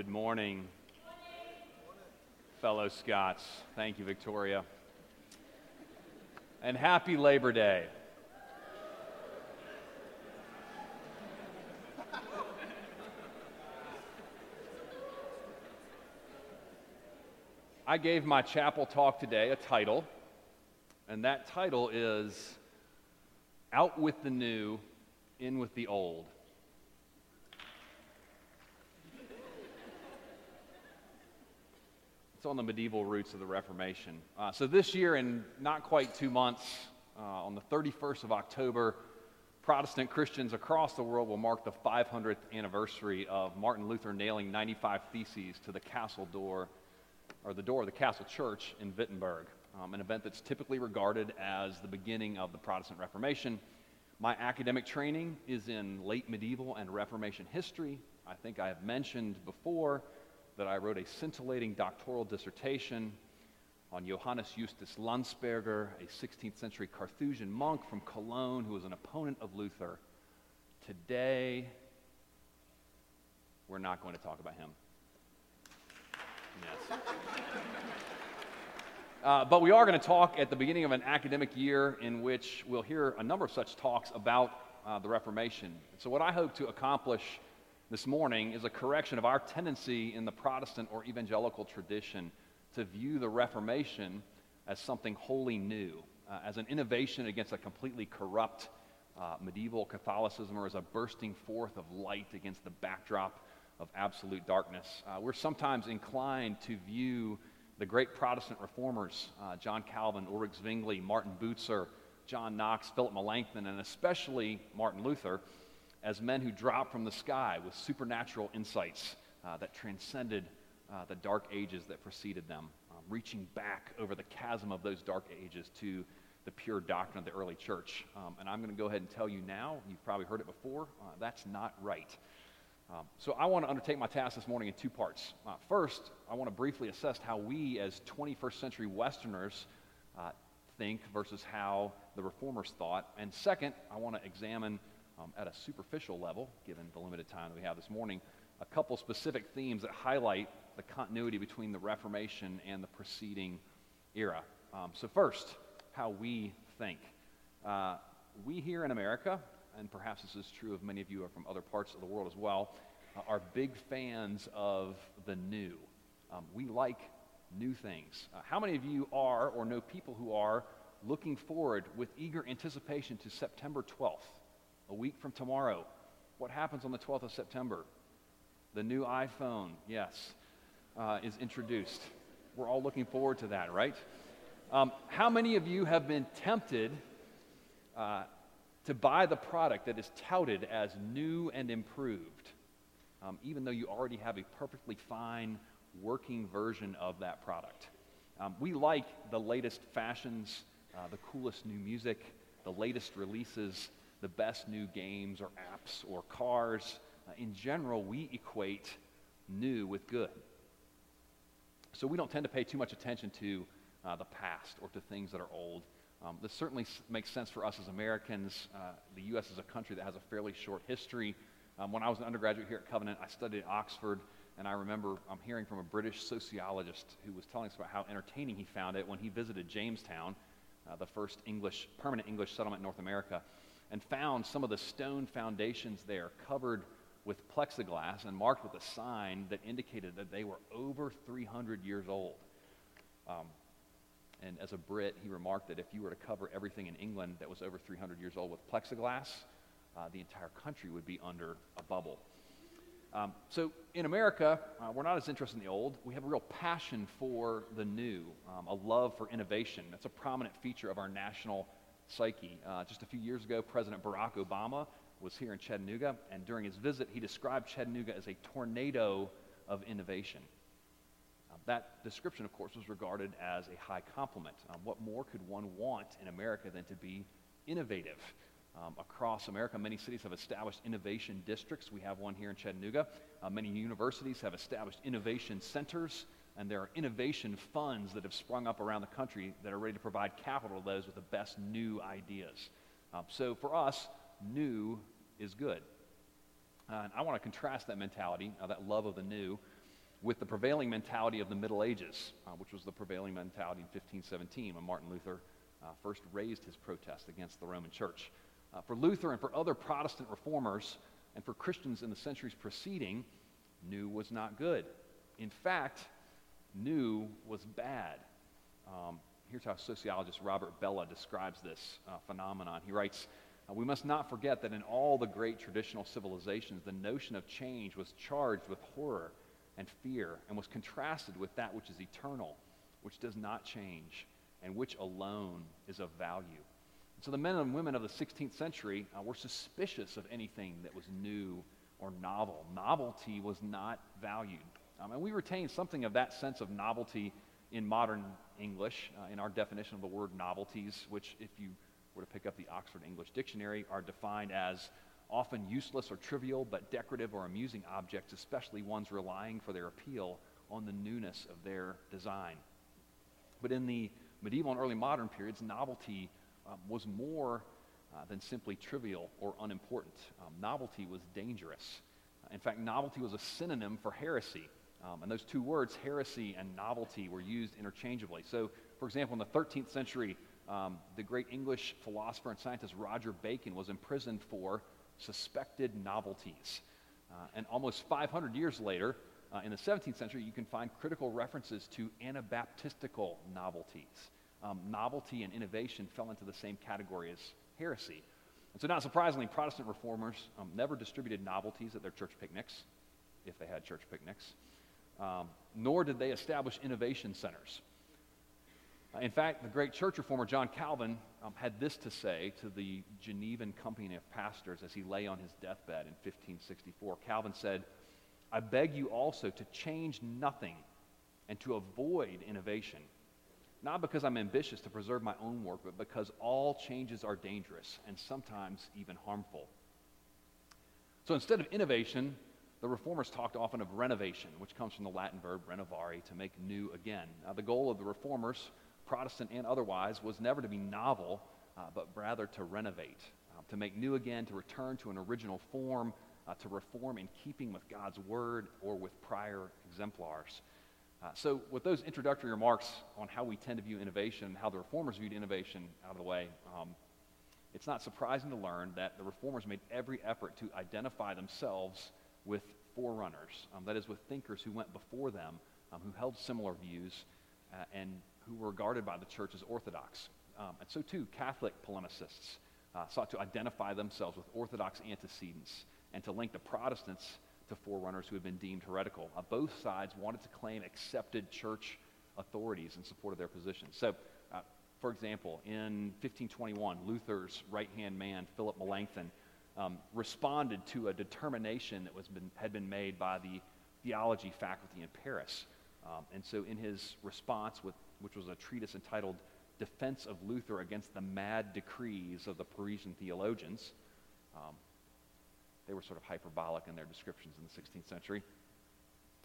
Good morning, fellow Scots. Thank you, Victoria. And happy Labor Day. I gave my chapel talk today a title, and that title is Out with the New, In with the Old. It's on the medieval roots of the Reformation. Uh, so this year, in not quite two months, uh, on the 31st of October, Protestant Christians across the world will mark the 500th anniversary of Martin Luther nailing 95 Theses to the castle door, or the door of the castle church in Wittenberg, um, an event that's typically regarded as the beginning of the Protestant Reformation. My academic training is in late medieval and Reformation history. I think I have mentioned before that I wrote a scintillating doctoral dissertation on Johannes Justus Landsberger, a 16th century Carthusian monk from Cologne who was an opponent of Luther. Today, we're not going to talk about him. Yes. Uh, but we are going to talk at the beginning of an academic year in which we'll hear a number of such talks about uh, the Reformation. So, what I hope to accomplish this morning is a correction of our tendency in the Protestant or evangelical tradition to view the Reformation as something wholly new, uh, as an innovation against a completely corrupt uh, medieval Catholicism, or as a bursting forth of light against the backdrop of absolute darkness. Uh, we're sometimes inclined to view the great Protestant reformers, uh, John Calvin, Ulrich Zwingli, Martin Bucer, John Knox, Philip Melanchthon, and especially Martin Luther, as men who dropped from the sky with supernatural insights uh, that transcended uh, the dark ages that preceded them, um, reaching back over the chasm of those dark ages to the pure doctrine of the early church. Um, and I'm going to go ahead and tell you now, you've probably heard it before, uh, that's not right. Um, so I want to undertake my task this morning in two parts. Uh, first, I want to briefly assess how we, as 21st century Westerners, uh, think versus how the reformers thought. And second, I want to examine um, at a superficial level, given the limited time that we have this morning, a couple specific themes that highlight the continuity between the Reformation and the preceding era. Um, so, first, how we think. Uh, we here in America and perhaps this is true of many of you from other parts of the world as well, uh, are big fans of the new. Um, we like new things. Uh, how many of you are, or know people who are, looking forward with eager anticipation to September 12th, a week from tomorrow? What happens on the 12th of September? The new iPhone, yes, uh, is introduced. We're all looking forward to that, right? Um, how many of you have been tempted uh, to buy the product that is touted as new and improved, um, even though you already have a perfectly fine working version of that product. Um, we like the latest fashions, uh, the coolest new music, the latest releases, the best new games or apps or cars. Uh, in general, we equate new with good. So we don't tend to pay too much attention to uh, the past or to things that are old. Um, this certainly s- makes sense for us as Americans. Uh, the U.S. is a country that has a fairly short history. Um, when I was an undergraduate here at Covenant, I studied at Oxford, and I remember um, hearing from a British sociologist who was telling us about how entertaining he found it when he visited Jamestown, uh, the first English, permanent English settlement in North America, and found some of the stone foundations there covered with plexiglass and marked with a sign that indicated that they were over 300 years old. Um, and as a Brit, he remarked that if you were to cover everything in England that was over 300 years old with plexiglass, uh, the entire country would be under a bubble. Um, so in America, uh, we're not as interested in the old. We have a real passion for the new, um, a love for innovation. That's a prominent feature of our national psyche. Uh, just a few years ago, President Barack Obama was here in Chattanooga, and during his visit, he described Chattanooga as a tornado of innovation. Um, that description, of course, was regarded as a high compliment. Um, what more could one want in America than to be innovative? Um, across America, many cities have established innovation districts. We have one here in Chattanooga. Uh, many universities have established innovation centers, and there are innovation funds that have sprung up around the country that are ready to provide capital to those with the best new ideas. Um, so for us, new is good. Uh, and I want to contrast that mentality, uh, that love of the new, with the prevailing mentality of the Middle Ages, uh, which was the prevailing mentality in 1517 when Martin Luther uh, first raised his protest against the Roman Church. Uh, for Luther and for other Protestant reformers, and for Christians in the centuries preceding, new was not good. In fact, new was bad. Um, here's how sociologist Robert Bellah describes this uh, phenomenon. He writes, uh, We must not forget that in all the great traditional civilizations, the notion of change was charged with horror and fear and was contrasted with that which is eternal, which does not change, and which alone is of value. And so the men and women of the 16th century uh, were suspicious of anything that was new or novel. Novelty was not valued. Um, and we retain something of that sense of novelty in modern English, uh, in our definition of the word novelties, which, if you were to pick up the Oxford English Dictionary, are defined as often useless or trivial, but decorative or amusing objects, especially ones relying for their appeal on the newness of their design. But in the medieval and early modern periods, novelty um, was more uh, than simply trivial or unimportant. Um, novelty was dangerous. In fact, novelty was a synonym for heresy. Um, and those two words, heresy and novelty, were used interchangeably. So, for example, in the 13th century, um, the great English philosopher and scientist Roger Bacon was imprisoned for suspected novelties. Uh, and almost 500 years later, uh, in the 17th century, you can find critical references to Anabaptistical novelties. Um, novelty and innovation fell into the same category as heresy. And so, not surprisingly, Protestant reformers um, never distributed novelties at their church picnics, if they had church picnics, um, nor did they establish innovation centers. Uh, in fact, the great church reformer John Calvin um, had this to say to the Genevan company of pastors as he lay on his deathbed in 1564. Calvin said, I beg you also to change nothing and to avoid innovation, not because I'm ambitious to preserve my own work, but because all changes are dangerous and sometimes even harmful. So instead of innovation, the reformers talked often of renovation, which comes from the Latin verb renovare, to make new again. Now, the goal of the reformers Protestant and otherwise, was never to be novel, uh, but rather to renovate, uh, to make new again, to return to an original form, uh, to reform in keeping with God's word or with prior exemplars. Uh, so, with those introductory remarks on how we tend to view innovation, how the reformers viewed innovation out of the way, um, it's not surprising to learn that the reformers made every effort to identify themselves with forerunners, um, that is, with thinkers who went before them, um, who held similar views, uh, and who were regarded by the church as orthodox. Um, and so, too, Catholic polemicists uh, sought to identify themselves with orthodox antecedents and to link the Protestants to forerunners who had been deemed heretical. Uh, both sides wanted to claim accepted church authorities in support of their positions. So, uh, for example, in 1521, Luther's right hand man, Philip Melanchthon, um, responded to a determination that was been, had been made by the theology faculty in Paris. Um, and so, in his response with which was a treatise entitled Defense of Luther Against the Mad Decrees of the Parisian Theologians. Um, they were sort of hyperbolic in their descriptions in the 16th century.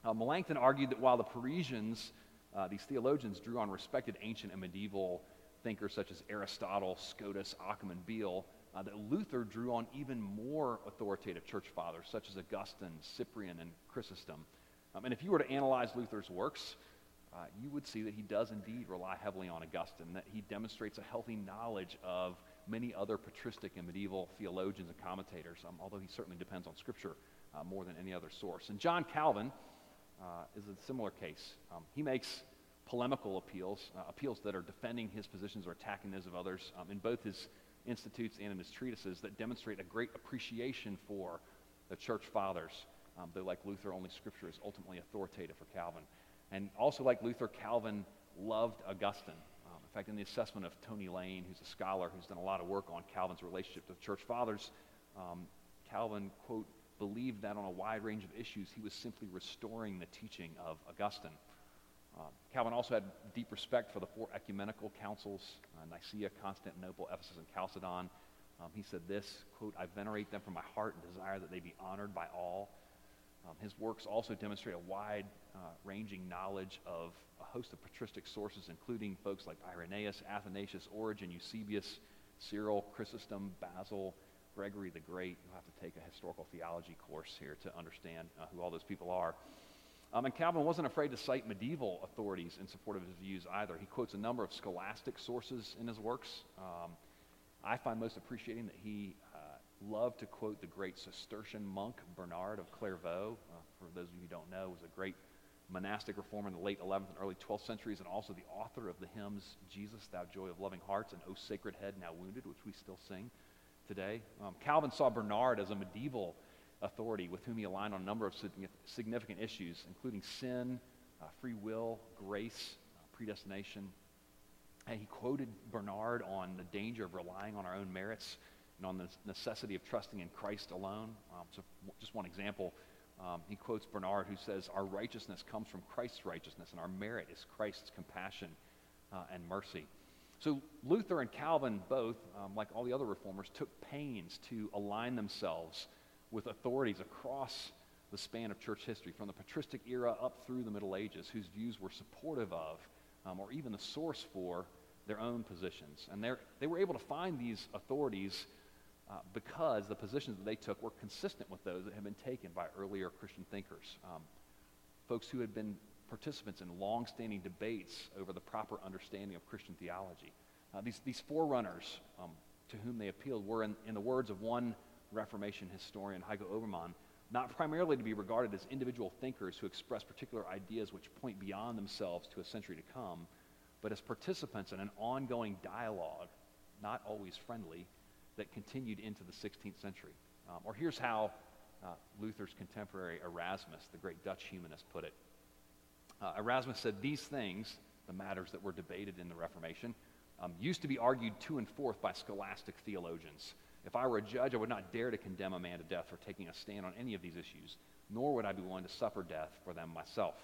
Uh, Melanchthon argued that while the Parisians, uh, these theologians, drew on respected ancient and medieval thinkers such as Aristotle, Scotus, Occam, and Bede, uh, that Luther drew on even more authoritative church fathers such as Augustine, Cyprian, and Chrysostom. Um, and if you were to analyze Luther's works, uh, you would see that he does indeed rely heavily on Augustine, that he demonstrates a healthy knowledge of many other patristic and medieval theologians and commentators, um, although he certainly depends on Scripture uh, more than any other source. And John Calvin uh, is a similar case. Um, he makes polemical appeals, uh, appeals that are defending his positions or attacking those of others um, in both his institutes and in his treatises that demonstrate a great appreciation for the church fathers, um, though, like Luther, only Scripture is ultimately authoritative for Calvin. And also, like Luther, Calvin loved Augustine. Um, in fact, in the assessment of Tony Lane, who's a scholar who's done a lot of work on Calvin's relationship to the church fathers, um, Calvin, quote, believed that on a wide range of issues, he was simply restoring the teaching of Augustine. Uh, Calvin also had deep respect for the four ecumenical councils uh, Nicaea, Constantinople, Ephesus, and Chalcedon. Um, he said this, quote, I venerate them from my heart and desire that they be honored by all. Um, his works also demonstrate a wide uh, ranging knowledge of a host of patristic sources, including folks like Irenaeus, Athanasius, Origen, Eusebius, Cyril, Chrysostom, Basil, Gregory the Great. You'll have to take a historical theology course here to understand uh, who all those people are. Um, and Calvin wasn't afraid to cite medieval authorities in support of his views either. He quotes a number of scholastic sources in his works. Um, I find most appreciating that he uh, loved to quote the great Cistercian monk Bernard of Clairvaux. Uh, for those of you who don't know, was a great monastic reformer in the late 11th and early 12th centuries, and also the author of the hymns Jesus, Thou Joy of Loving Hearts, and O Sacred Head Now Wounded, which we still sing today. Um, Calvin saw Bernard as a medieval authority with whom he aligned on a number of significant issues, including sin, uh, free will, grace, uh, predestination. And he quoted Bernard on the danger of relying on our own merits and on the necessity of trusting in Christ alone. Um, so, just one example, um, he quotes Bernard, who says, Our righteousness comes from Christ's righteousness, and our merit is Christ's compassion uh, and mercy. So, Luther and Calvin both, um, like all the other reformers, took pains to align themselves with authorities across the span of church history, from the patristic era up through the Middle Ages, whose views were supportive of, um, or even the source for, their own positions. And they were able to find these authorities uh, because the positions that they took were consistent with those that had been taken by earlier Christian thinkers. Um, folks who had been participants in long-standing debates over the proper understanding of Christian theology. Uh, these, these forerunners um, to whom they appealed were, in, in the words of one Reformation historian, Heiko Oberman not primarily to be regarded as individual thinkers who express particular ideas which point beyond themselves to a century to come, but as participants in an ongoing dialogue, not always friendly, that continued into the 16th century. Um, or here's how uh, Luther's contemporary Erasmus, the great Dutch humanist, put it. Uh, Erasmus said, These things, the matters that were debated in the Reformation, um, used to be argued to and forth by scholastic theologians. If I were a judge, I would not dare to condemn a man to death for taking a stand on any of these issues, nor would I be willing to suffer death for them myself.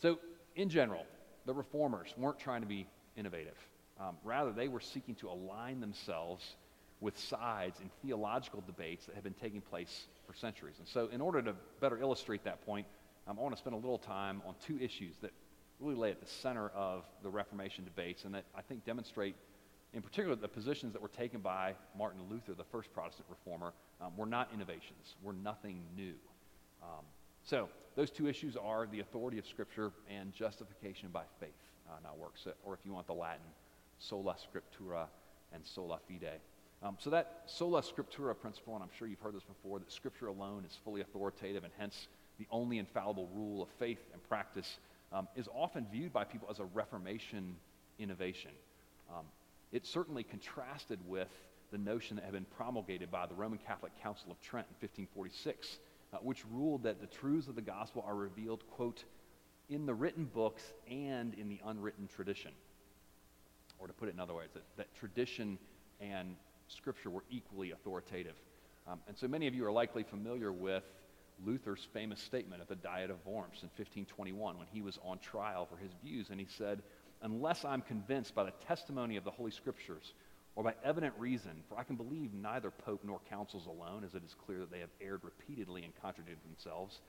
So, in general, the reformers weren't trying to be innovative. Um, rather, they were seeking to align themselves with sides in theological debates that have been taking place for centuries. And so, in order to better illustrate that point, um, I want to spend a little time on two issues that really lay at the center of the Reformation debates and that I think demonstrate, in particular, the positions that were taken by Martin Luther, the first Protestant reformer, um, were not innovations, were nothing new. Um, so, those two issues are the authority of Scripture and justification by faith, uh, not works, or if you want the Latin, sola scriptura and sola fide. Um, so that sola scriptura principle, and I'm sure you've heard this before, that Scripture alone is fully authoritative and hence the only infallible rule of faith and practice, um, is often viewed by people as a Reformation innovation. It certainly contrasted with the notion that had been promulgated by the Roman Catholic Council of Trent in 1546, uh, which ruled that the truths of the gospel are revealed, quote, in the written books and in the unwritten tradition. Or to put it in other words, that, that tradition and Scripture were equally authoritative. Um, and so many of you are likely familiar with Luther's famous statement at the Diet of Worms in 1521 when he was on trial for his views. And he said, Unless I'm convinced by the testimony of the Holy Scriptures or by evident reason, for I can believe neither Pope nor councils alone, as it is clear that they have erred repeatedly and contradicted themselves,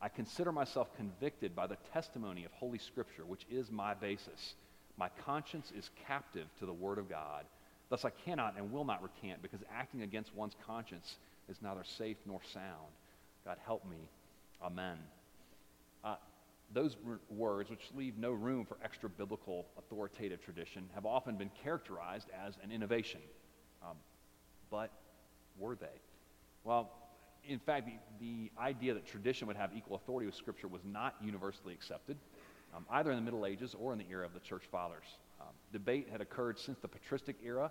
I consider myself convicted by the testimony of Holy Scripture, which is my basis. My conscience is captive to the Word of God Thus I cannot and will not recant, because acting against one's conscience is neither safe nor sound. God help me. Amen. Those words, which leave no room for extra biblical authoritative tradition, have often been characterized as an innovation. Um, but were they? Well, in fact, the, the, idea that tradition would have equal authority with Scripture was not universally accepted, um, either in the Middle Ages or in the era of the church fathers. Um, debate had occurred since the patristic era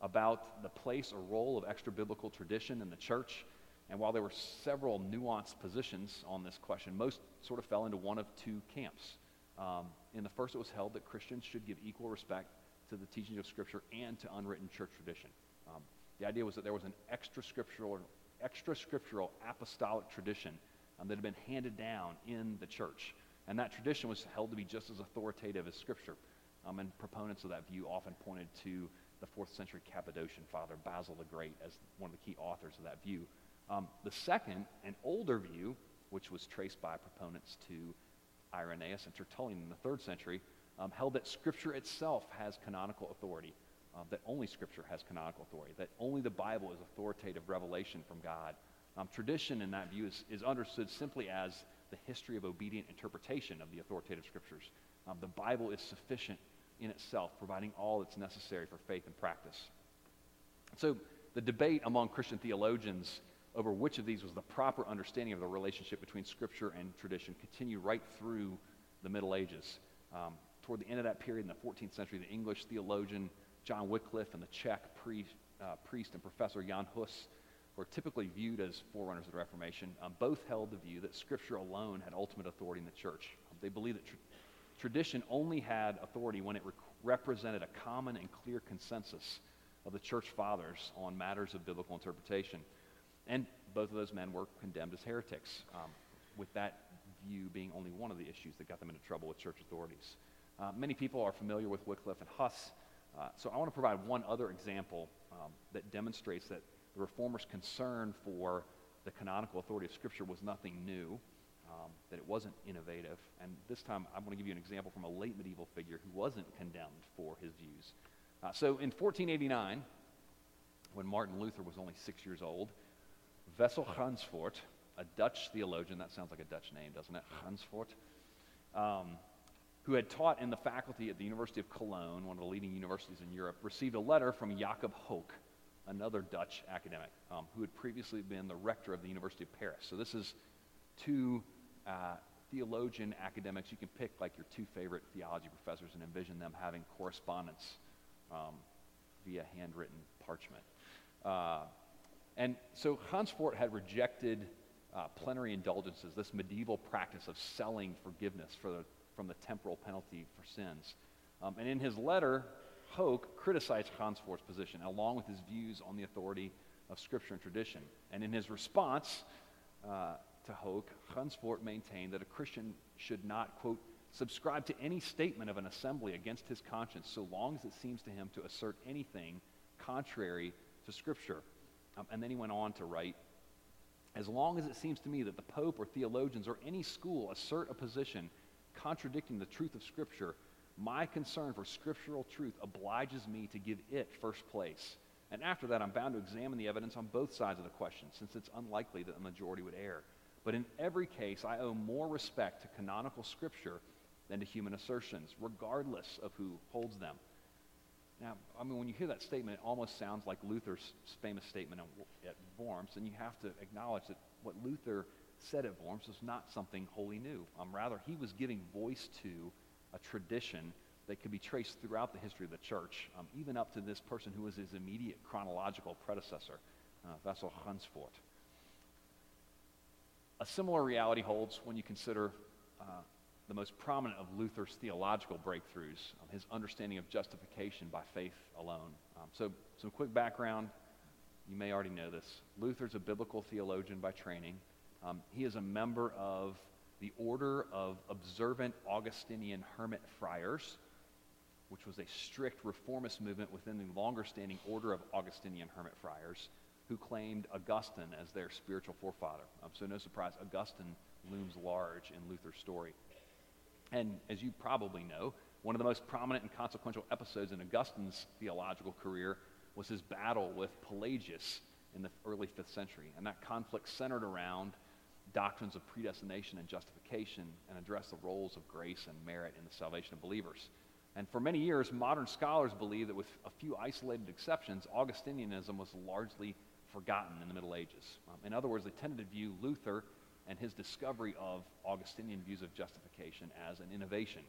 about the place or role of extra biblical tradition in the church. And while there were several nuanced positions on this question, most sort of fell into one of two camps. Um, in the first, it was held that Christians should give equal respect to the teachings of Scripture and to unwritten church tradition. Um, the idea was that there was an extra scriptural, extra scriptural apostolic tradition um, that had been handed down in the church. And that tradition was held to be just as authoritative as Scripture. Um, and proponents of that view often pointed to the fourth century Cappadocian father Basil the Great as one of the key authors of that view. Um, the second, an older view, which was traced by proponents to Irenaeus and Tertullian in the third century, um, held that Scripture itself has canonical authority, uh, that only Scripture has canonical authority, that only the Bible is authoritative revelation from God. Um, tradition in that view is, is understood simply as the history of obedient interpretation of the authoritative scriptures. Um, the Bible is sufficient in itself, providing all that's necessary for faith and practice. So, the debate among Christian theologians over which of these was the proper understanding of the relationship between Scripture and tradition continued right through the Middle Ages. Um, toward the end of that period in the 14th century, the English theologian John Wycliffe and the Czech priest, uh, priest and professor Jan Hus were typically viewed as forerunners of the Reformation. Um, both held the view that Scripture alone had ultimate authority in the church. Um, they believed that tradition only had authority when it represented a common and clear consensus of the church fathers on matters of biblical interpretation. And both of those men were condemned as heretics, um, with that view being only one of the issues that got them into trouble with church authorities. Uh, many people are familiar with Wycliffe and Huss, uh, so I want to provide one other example um, that demonstrates that the Reformers' concern for the canonical authority of Scripture was nothing new, um, that it wasn't innovative. And this time I'm going to give you an example from a late medieval figure who wasn't condemned for his views. Uh, so in 1489, when Martin Luther was only six years old, Wessel Gansfort, a Dutch theologian, that sounds like a Dutch name, doesn't it? Gansfort, um, who had taught in the faculty at the University of Cologne, one of the leading universities in Europe, received a letter from Jacob Hoek, another Dutch academic, um, who had previously been the rector of the University of Paris. So this is two uh, theologian academics. You can pick like your two favorite theology professors and envision them having correspondence um, via handwritten parchment. Uh, and so Gansfort had rejected uh, plenary indulgences, this medieval practice of selling forgiveness for the, from the temporal penalty for sins. Um, and in his letter, Hoek criticized Gansfort's position, along with his views on the authority of Scripture and tradition. And in his response uh, to Hoek, Gansfort maintained that a Christian should not, quote, subscribe to any statement of an assembly against his conscience so long as it seems to him to assert anything contrary to Scripture. Um, and then he went on to write As long as it seems to me that the Pope or theologians or any school assert a position contradicting the truth of Scripture, my concern for scriptural truth obliges me to give it first place. And after that, I'm bound to examine the evidence on both sides of the question, since it's unlikely that the majority would err. But in every case, I owe more respect to canonical Scripture than to human assertions, regardless of who holds them. Now, I mean, when you hear that statement, it almost sounds like Luther's famous statement at Worms, and you have to acknowledge that what Luther said at Worms was not something wholly new. Um, rather, he was giving voice to a tradition that could be traced throughout the history of the church, um, even up to this person who was his immediate chronological predecessor, uh, Gansfort. A similar reality holds when you consider uh, the most prominent of Luther's theological breakthroughs, um, his understanding of justification by faith alone. Um, so, some quick background. You may already know this. Luther's a biblical theologian by training. Um, he is a member of the Order of Observant Augustinian Hermit Friars, which was a strict reformist movement within the longer standing Order of Augustinian Hermit Friars, who claimed Augustine as their spiritual forefather. Um, so, no surprise, Augustine looms large in Luther's story. And as you probably know, one of the most prominent and consequential episodes in Augustine's theological career was his battle with Pelagius in the early 5th century. And that conflict centered around doctrines of predestination and justification and addressed the roles of grace and merit in the salvation of believers. And for many years, modern scholars believe that with a few isolated exceptions, Augustinianism was largely forgotten in the Middle Ages. Um, in other words, they tended to view Luther and his discovery of Augustinian views of justification as an innovation.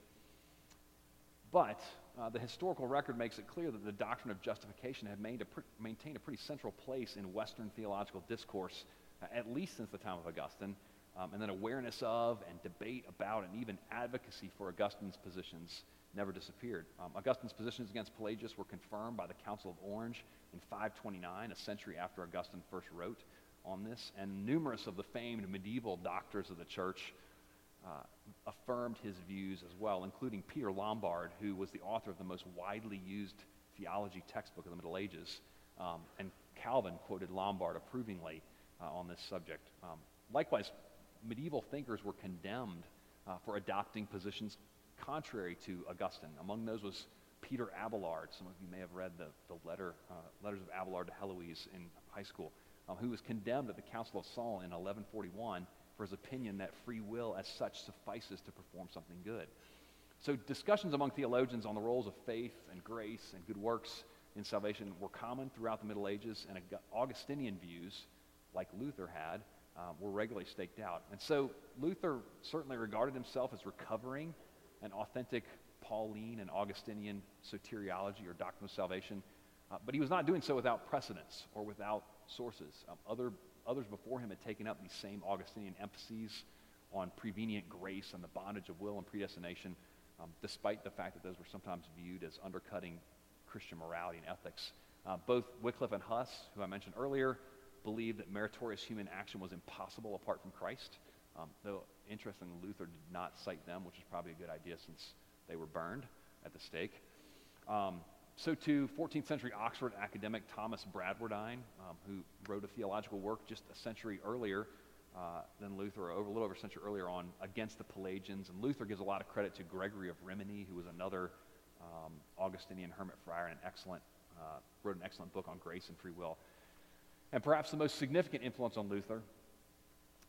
But uh, the historical record makes it clear that the doctrine of justification had a maintained a pretty central place in Western theological discourse, uh, at least since the time of Augustine. Um, and then awareness of and debate about and even advocacy for Augustine's positions never disappeared. Um, Augustine's positions against Pelagius were confirmed by the Council of Orange in 529, a century after Augustine first wrote on this, and numerous of the famed medieval doctors of the church uh, affirmed his views as well, including Peter Lombard, who was the author of the most widely used theology textbook of the Middle Ages. Um, and Calvin quoted Lombard approvingly uh, on this subject. Um, likewise, medieval thinkers were condemned uh, for adopting positions contrary to Augustine. Among those was Peter Abelard. Some of you may have read the, the letter, uh, letters of Abelard to Heloise in high school um, who was condemned at the Council of Solon in 1141 for for his opinion that free will as such suffices to perform something good. So, discussions among theologians on the roles of faith and grace and good works in salvation were common throughout the Middle Ages, and Augustinian views, like Luther had, um, were regularly staked out. And so, Luther certainly regarded himself as recovering an authentic Pauline and Augustinian soteriology or doctrine of salvation, uh, but he was not doing so without precedence or without sources. Um, other, others before him had taken up these same Augustinian emphases on prevenient grace and the bondage of will and predestination um, despite the fact that those were sometimes viewed as undercutting Christian morality and ethics. Uh, both Wycliffe and Huss, who I mentioned earlier, believed that meritorious human action was impossible apart from Christ. Um, though, interestingly, Luther did not cite them, which is probably a good idea since they were burned at the stake. Um, so, too, 14th century Oxford academic Thomas Bradwardine, um, who wrote a theological work just a century earlier, uh, than Luther, over, a little over a century earlier on, against the Pelagians. And Luther gives a lot of credit to Gregory of Rimini, who was another um, Augustinian hermit friar and an excellent, uh, wrote an excellent book on grace and free will. And perhaps the most significant influence on Luther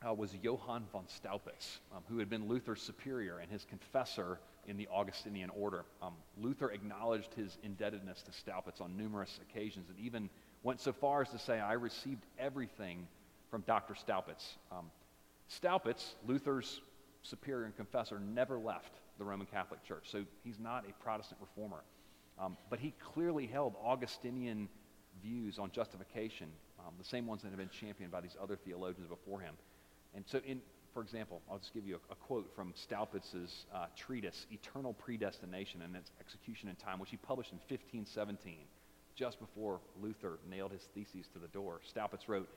uh, was Johann von Staupitz, um, who had been Luther's superior and his confessor in the Augustinian order. Um, Luther acknowledged his indebtedness to Staupitz on numerous occasions and even went so far as to say, I received everything from Dr. Staupitz. Um, Staupitz, Luther's superior and confessor, never left the Roman Catholic Church, so he's not a Protestant reformer. Um, but he clearly held Augustinian views on justification, um, the same ones that have been championed by these other theologians before him. And so, in, for example, I'll just give you a, a quote from Staupitz's uh, treatise, Eternal Predestination and its Execution in Time, which he published in 1517, just before Luther nailed his theses to the door. Staupitz wrote,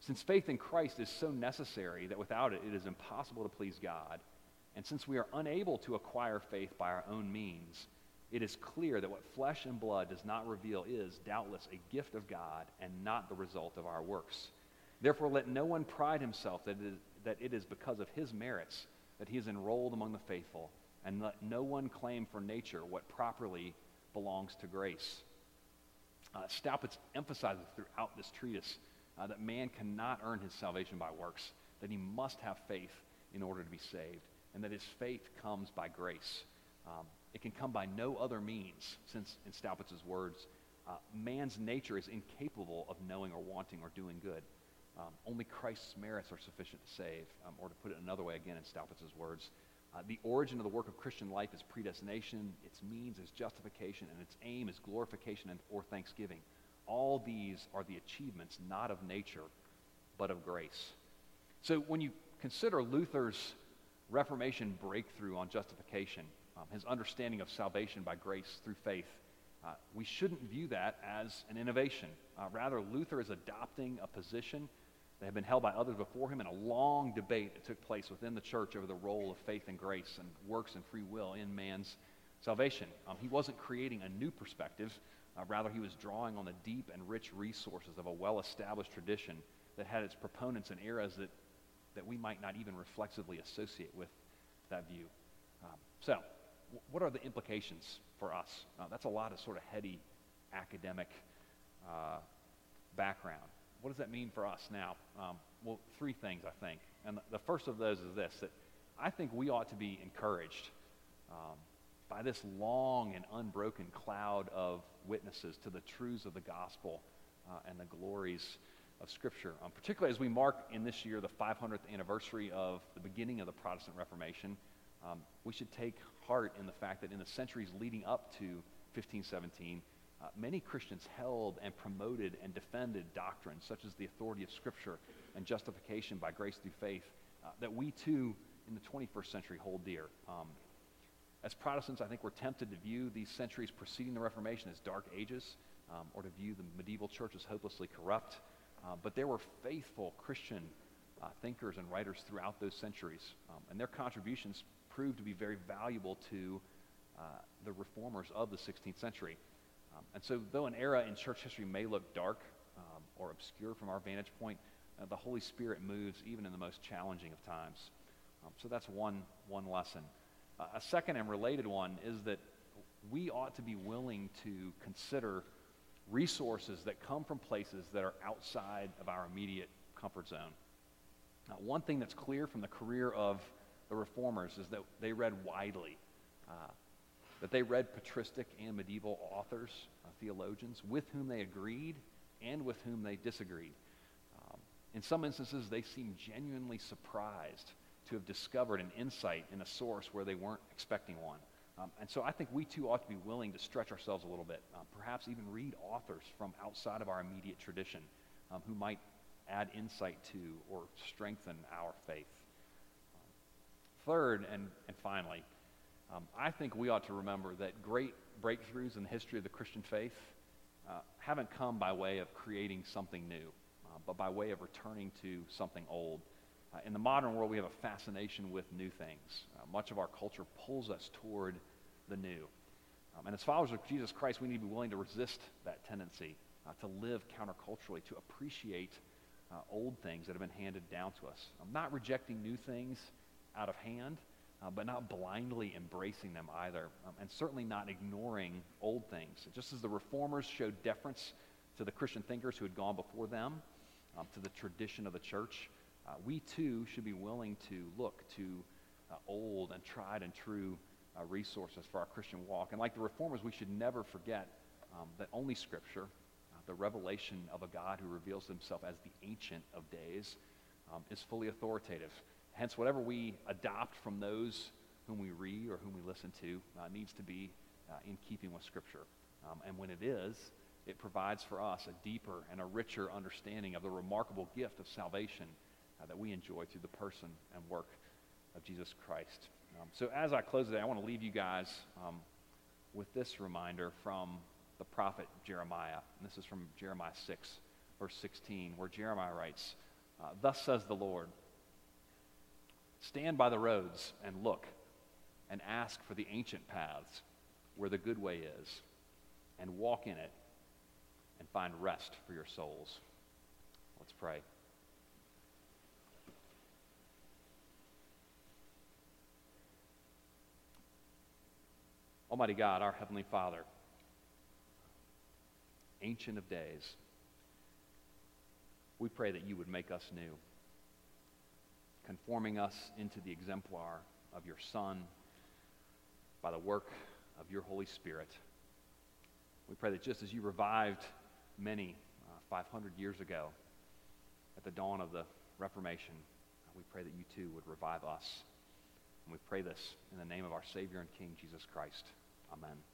since faith in Christ is so necessary that without it, it is impossible to please God, and since we are unable to acquire faith by our own means, it is clear that what flesh and blood does not reveal is, doubtless, a gift of God and not the result of our works. Therefore, let no one pride himself that it that it is because of his merits that he is enrolled among the faithful, and let no one claim for nature what properly belongs to grace. Uh, Staupitz emphasizes throughout this treatise uh, that man cannot earn his salvation by works, that he must have faith in order to be saved, and that his faith comes by grace. Um, it can come by no other means, since, in Staupitz's words, uh, man's nature is incapable of knowing or wanting or doing good. Um, only Christ's merits are sufficient to save. Um, or to put it another way, again, in Staupitz's words, uh, the origin of the work of Christian life is predestination, its means is justification, and its aim is glorification and, or thanksgiving. All these are the achievements not of nature, but of grace. So when you consider Luther's Reformation breakthrough on justification, um, his understanding of salvation by grace through faith, uh, we shouldn't view that as an innovation. Uh, rather, Luther is adopting a position that had been held by others before him in a long debate that took place within the church over the role of faith and grace and works and free will in man's salvation. Um, he wasn't creating a new perspective. Uh, rather, he was drawing on the deep and rich resources of a well established tradition that had its proponents in eras that, that we might not even reflexively associate with that view. Um, so, w- what are the implications for us? Uh, that's a lot of sort of heady academic uh, background. What does that mean for us now? Um, well, three things, I think. And the, first of those is this that I think we ought to be encouraged um, by this long and unbroken cloud of witnesses to the truths of the gospel uh, and the glories of Scripture. Um, particularly as we mark in this year the 500th anniversary of the beginning of the Protestant Reformation, um, we should take heart in the fact that in the centuries leading up to 1517, uh, many Christians held and promoted and defended doctrines such as the authority of Scripture and justification by grace through faith uh, that we too in the 21st century hold dear. Um, as Protestants, I think we're tempted to view these centuries preceding the Reformation as dark ages um, or to view the medieval church as hopelessly corrupt. Uh, but there were faithful Christian uh, thinkers and writers throughout those centuries, um, and their contributions proved to be very valuable to uh, the reformers of the 16th century. Um, and so, though an era in church history may look dark um, or obscure from our vantage point, uh, the Holy Spirit moves even in the most challenging of times. Um, so, that's one, one lesson. Uh, a second and related one is that we ought to be willing to consider resources that come from places that are outside of our immediate comfort zone. Now, one thing that's clear from the career of the reformers is that they read widely, uh, that they read patristic and medieval authors, uh, theologians, with whom they agreed and with whom they disagreed. Um, in some instances, they seemed genuinely surprised to have discovered an insight in a source where they weren't expecting one. Um, and so I think we too ought to be willing to stretch ourselves a little bit, uh, perhaps even read authors from outside of our immediate tradition um, who might add insight to or strengthen our faith. Um, third, and, and finally, um, I think we ought to remember that great breakthroughs in the history of the Christian faith uh, haven't come by way of creating something new, uh, but by way of returning to something old. Uh, in the modern world, we have a fascination with new things. Uh, much of our culture pulls us toward the new. Um, and as followers of Jesus Christ, we need to be willing to resist that tendency uh, to live counterculturally, to appreciate uh, old things that have been handed down to us. I'm not rejecting new things out of hand, uh, but not blindly embracing them either, um, and certainly not ignoring old things. Just as the reformers showed deference to the Christian thinkers who had gone before them, um, to the tradition of the church, uh, we too should be willing to look to uh, old and tried and true uh, resources for our Christian walk. And like the reformers, we should never forget um, that only Scripture, uh, the revelation of a God who reveals himself as the Ancient of Days, um, is fully authoritative. Hence, whatever we adopt from those whom we read or whom we listen to uh, needs to be uh, in keeping with Scripture. Um, and when it is, it provides for us a deeper and a richer understanding of the remarkable gift of salvation uh, that we enjoy through the person and work of Jesus Christ. Um, so as I close today, I want to leave you guys um, with this reminder from the prophet Jeremiah. And this is from Jeremiah 6, verse 16, where Jeremiah writes, uh, Thus says the Lord, Stand by the roads and look, and ask for the ancient paths where the good way is, and walk in it, and find rest for your souls. Let's pray. Almighty God, our Heavenly Father, Ancient of Days, we pray that you would make us new, conforming us into the exemplar of your Son by the work of your Holy Spirit. We pray that just as you revived many uh, 500 years ago at the dawn of the Reformation, we pray that you too would revive us. And we pray this in the name of our Savior and King, Jesus Christ. Amen.